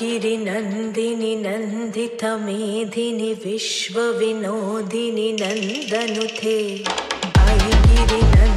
गिरिनन्दिनि नन्दितमेधिनि विश्वविनोदिनि नन्दनुते। अयि गिरिनन्दिनि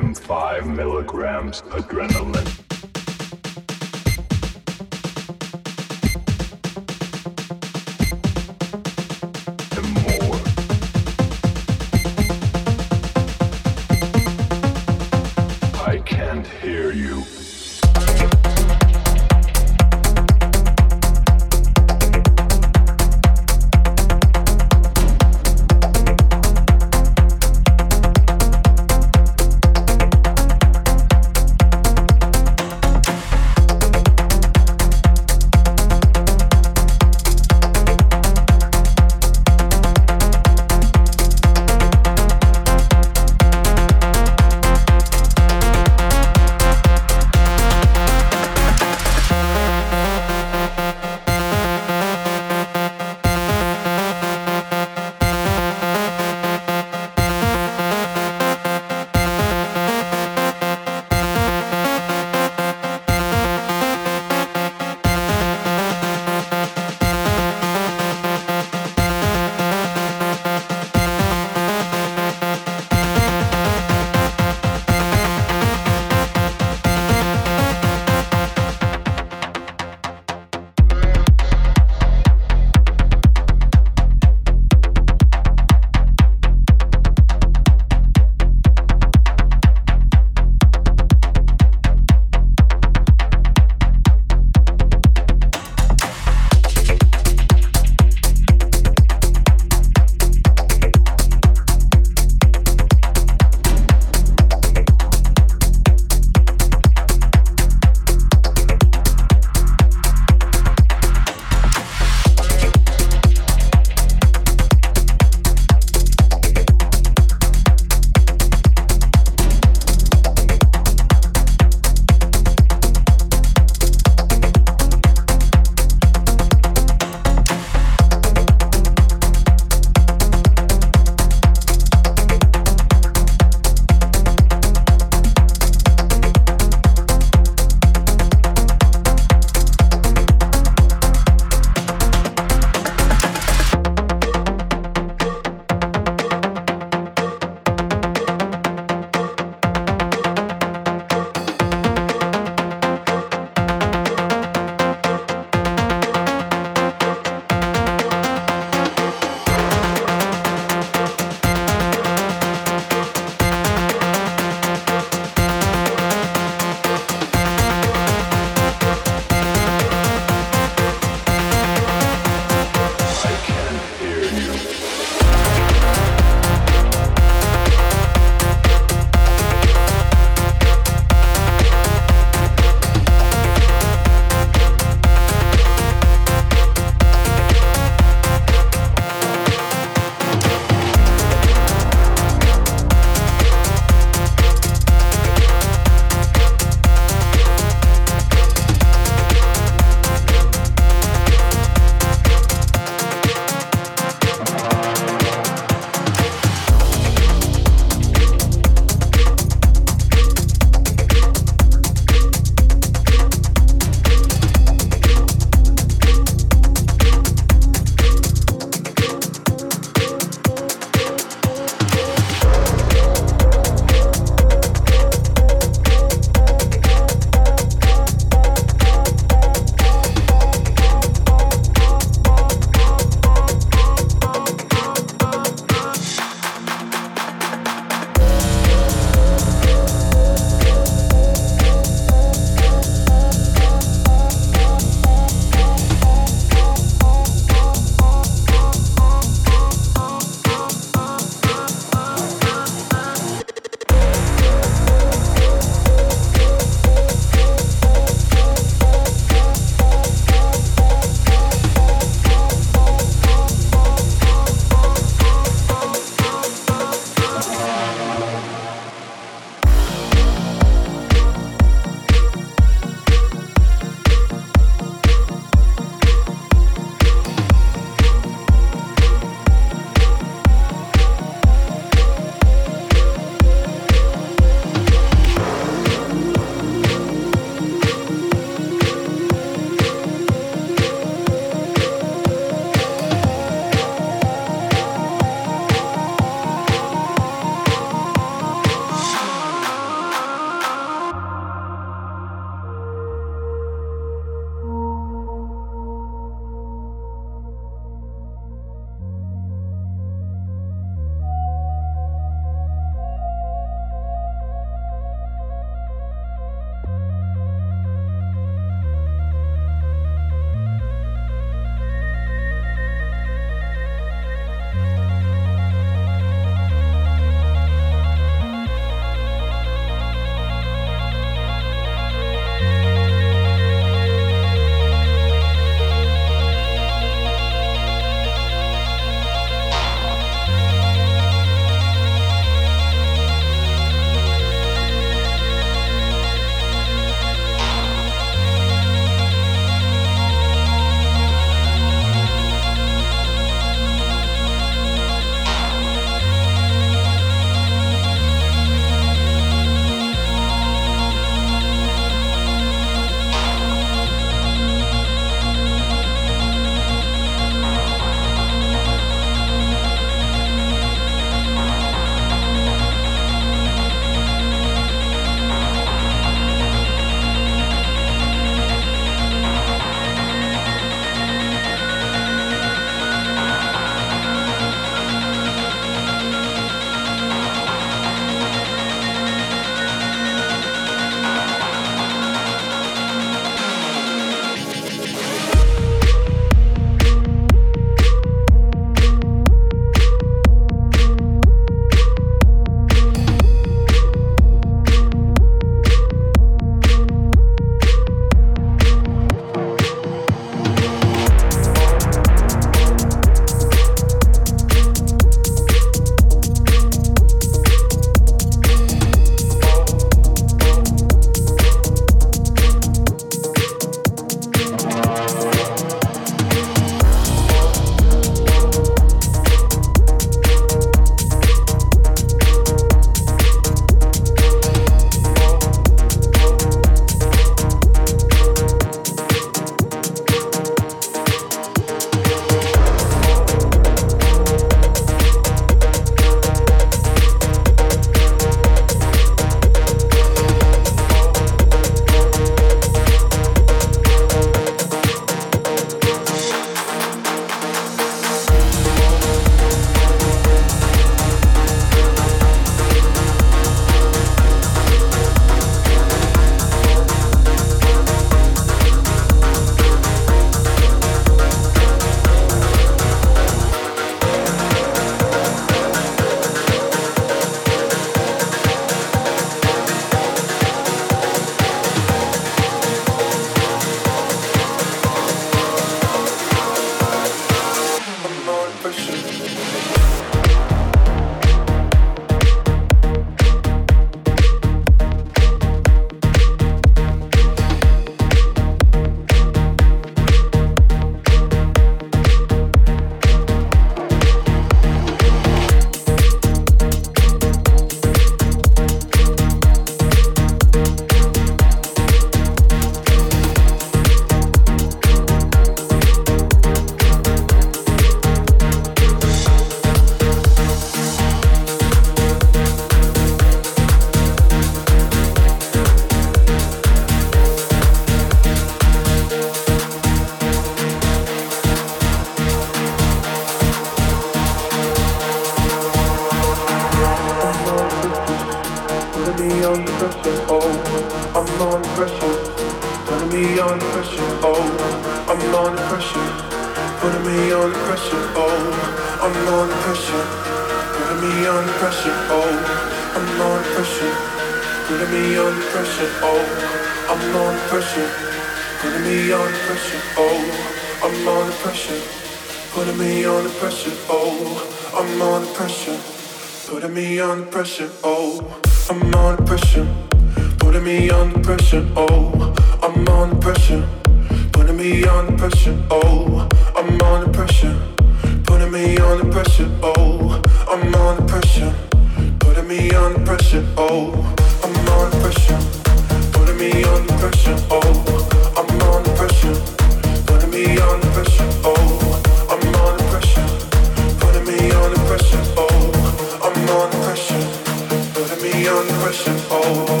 oh.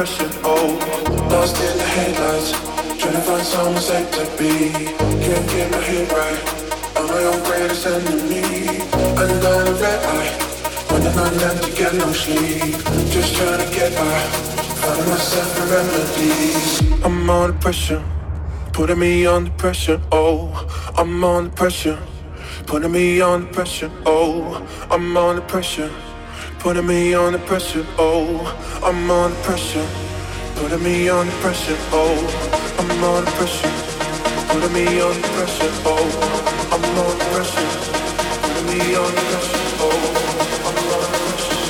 Under. Oh, lost in the headlights, trying to find somewhere safe to be. Can't get my head right. I'm my own greatest enemy. Red eye, running on empty, got no sleep. Just trying to get by. Find myself remedies. I'm under pressure, putting me under pressure. Oh, I'm under pressure, putting me under pressure. Oh, I'm under pressure, putting me under pressure. Oh, I'm under pressure, putting me under pressure. Oh, I'm under pressure, putting me under pressure. Oh, I'm under pressure, putting me under pressure. Oh, I'm under pressure,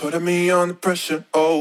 putting me under pressure, oh.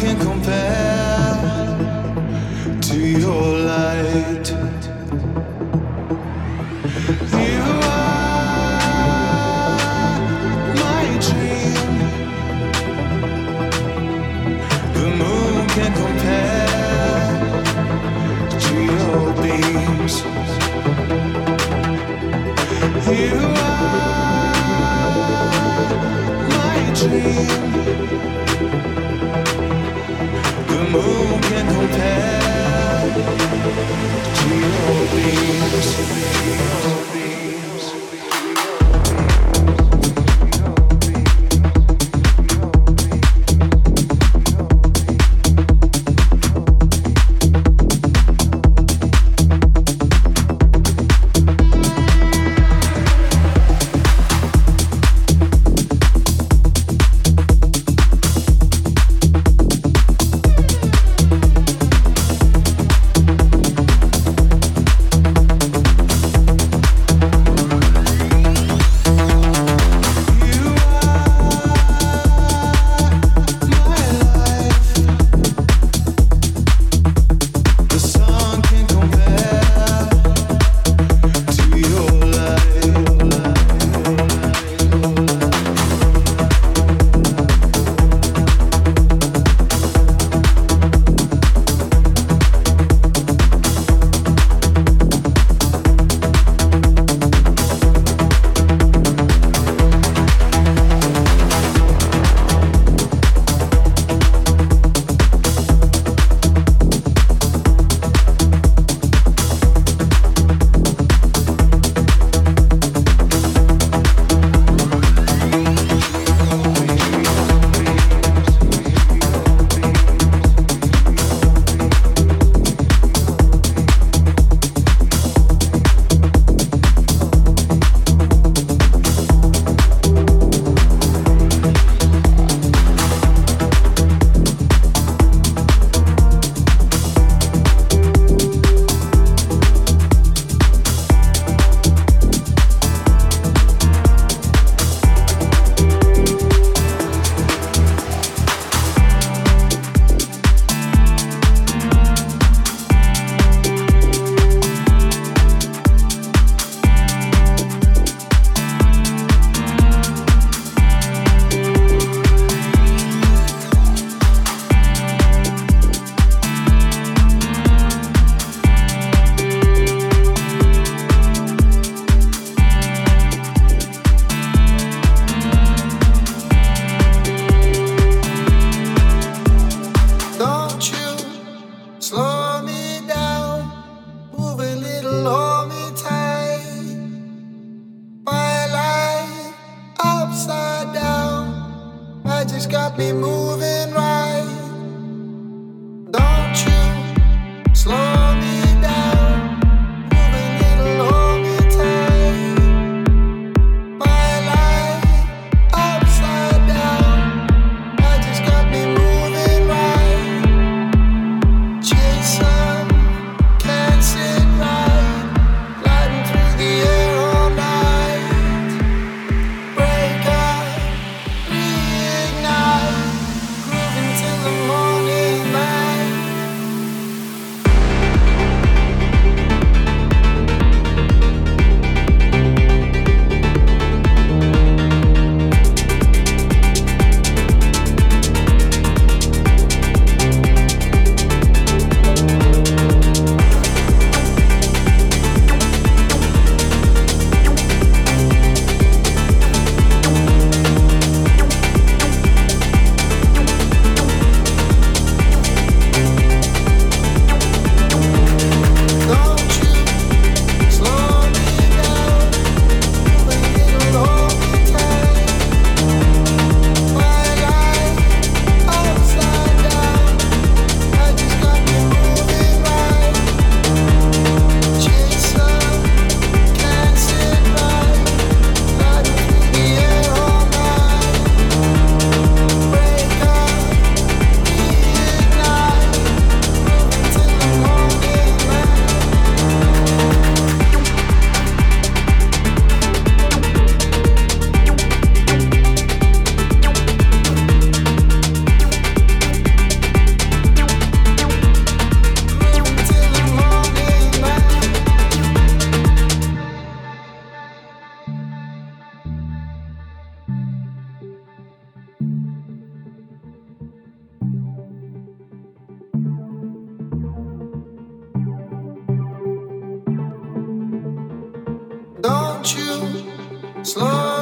Can compare Slow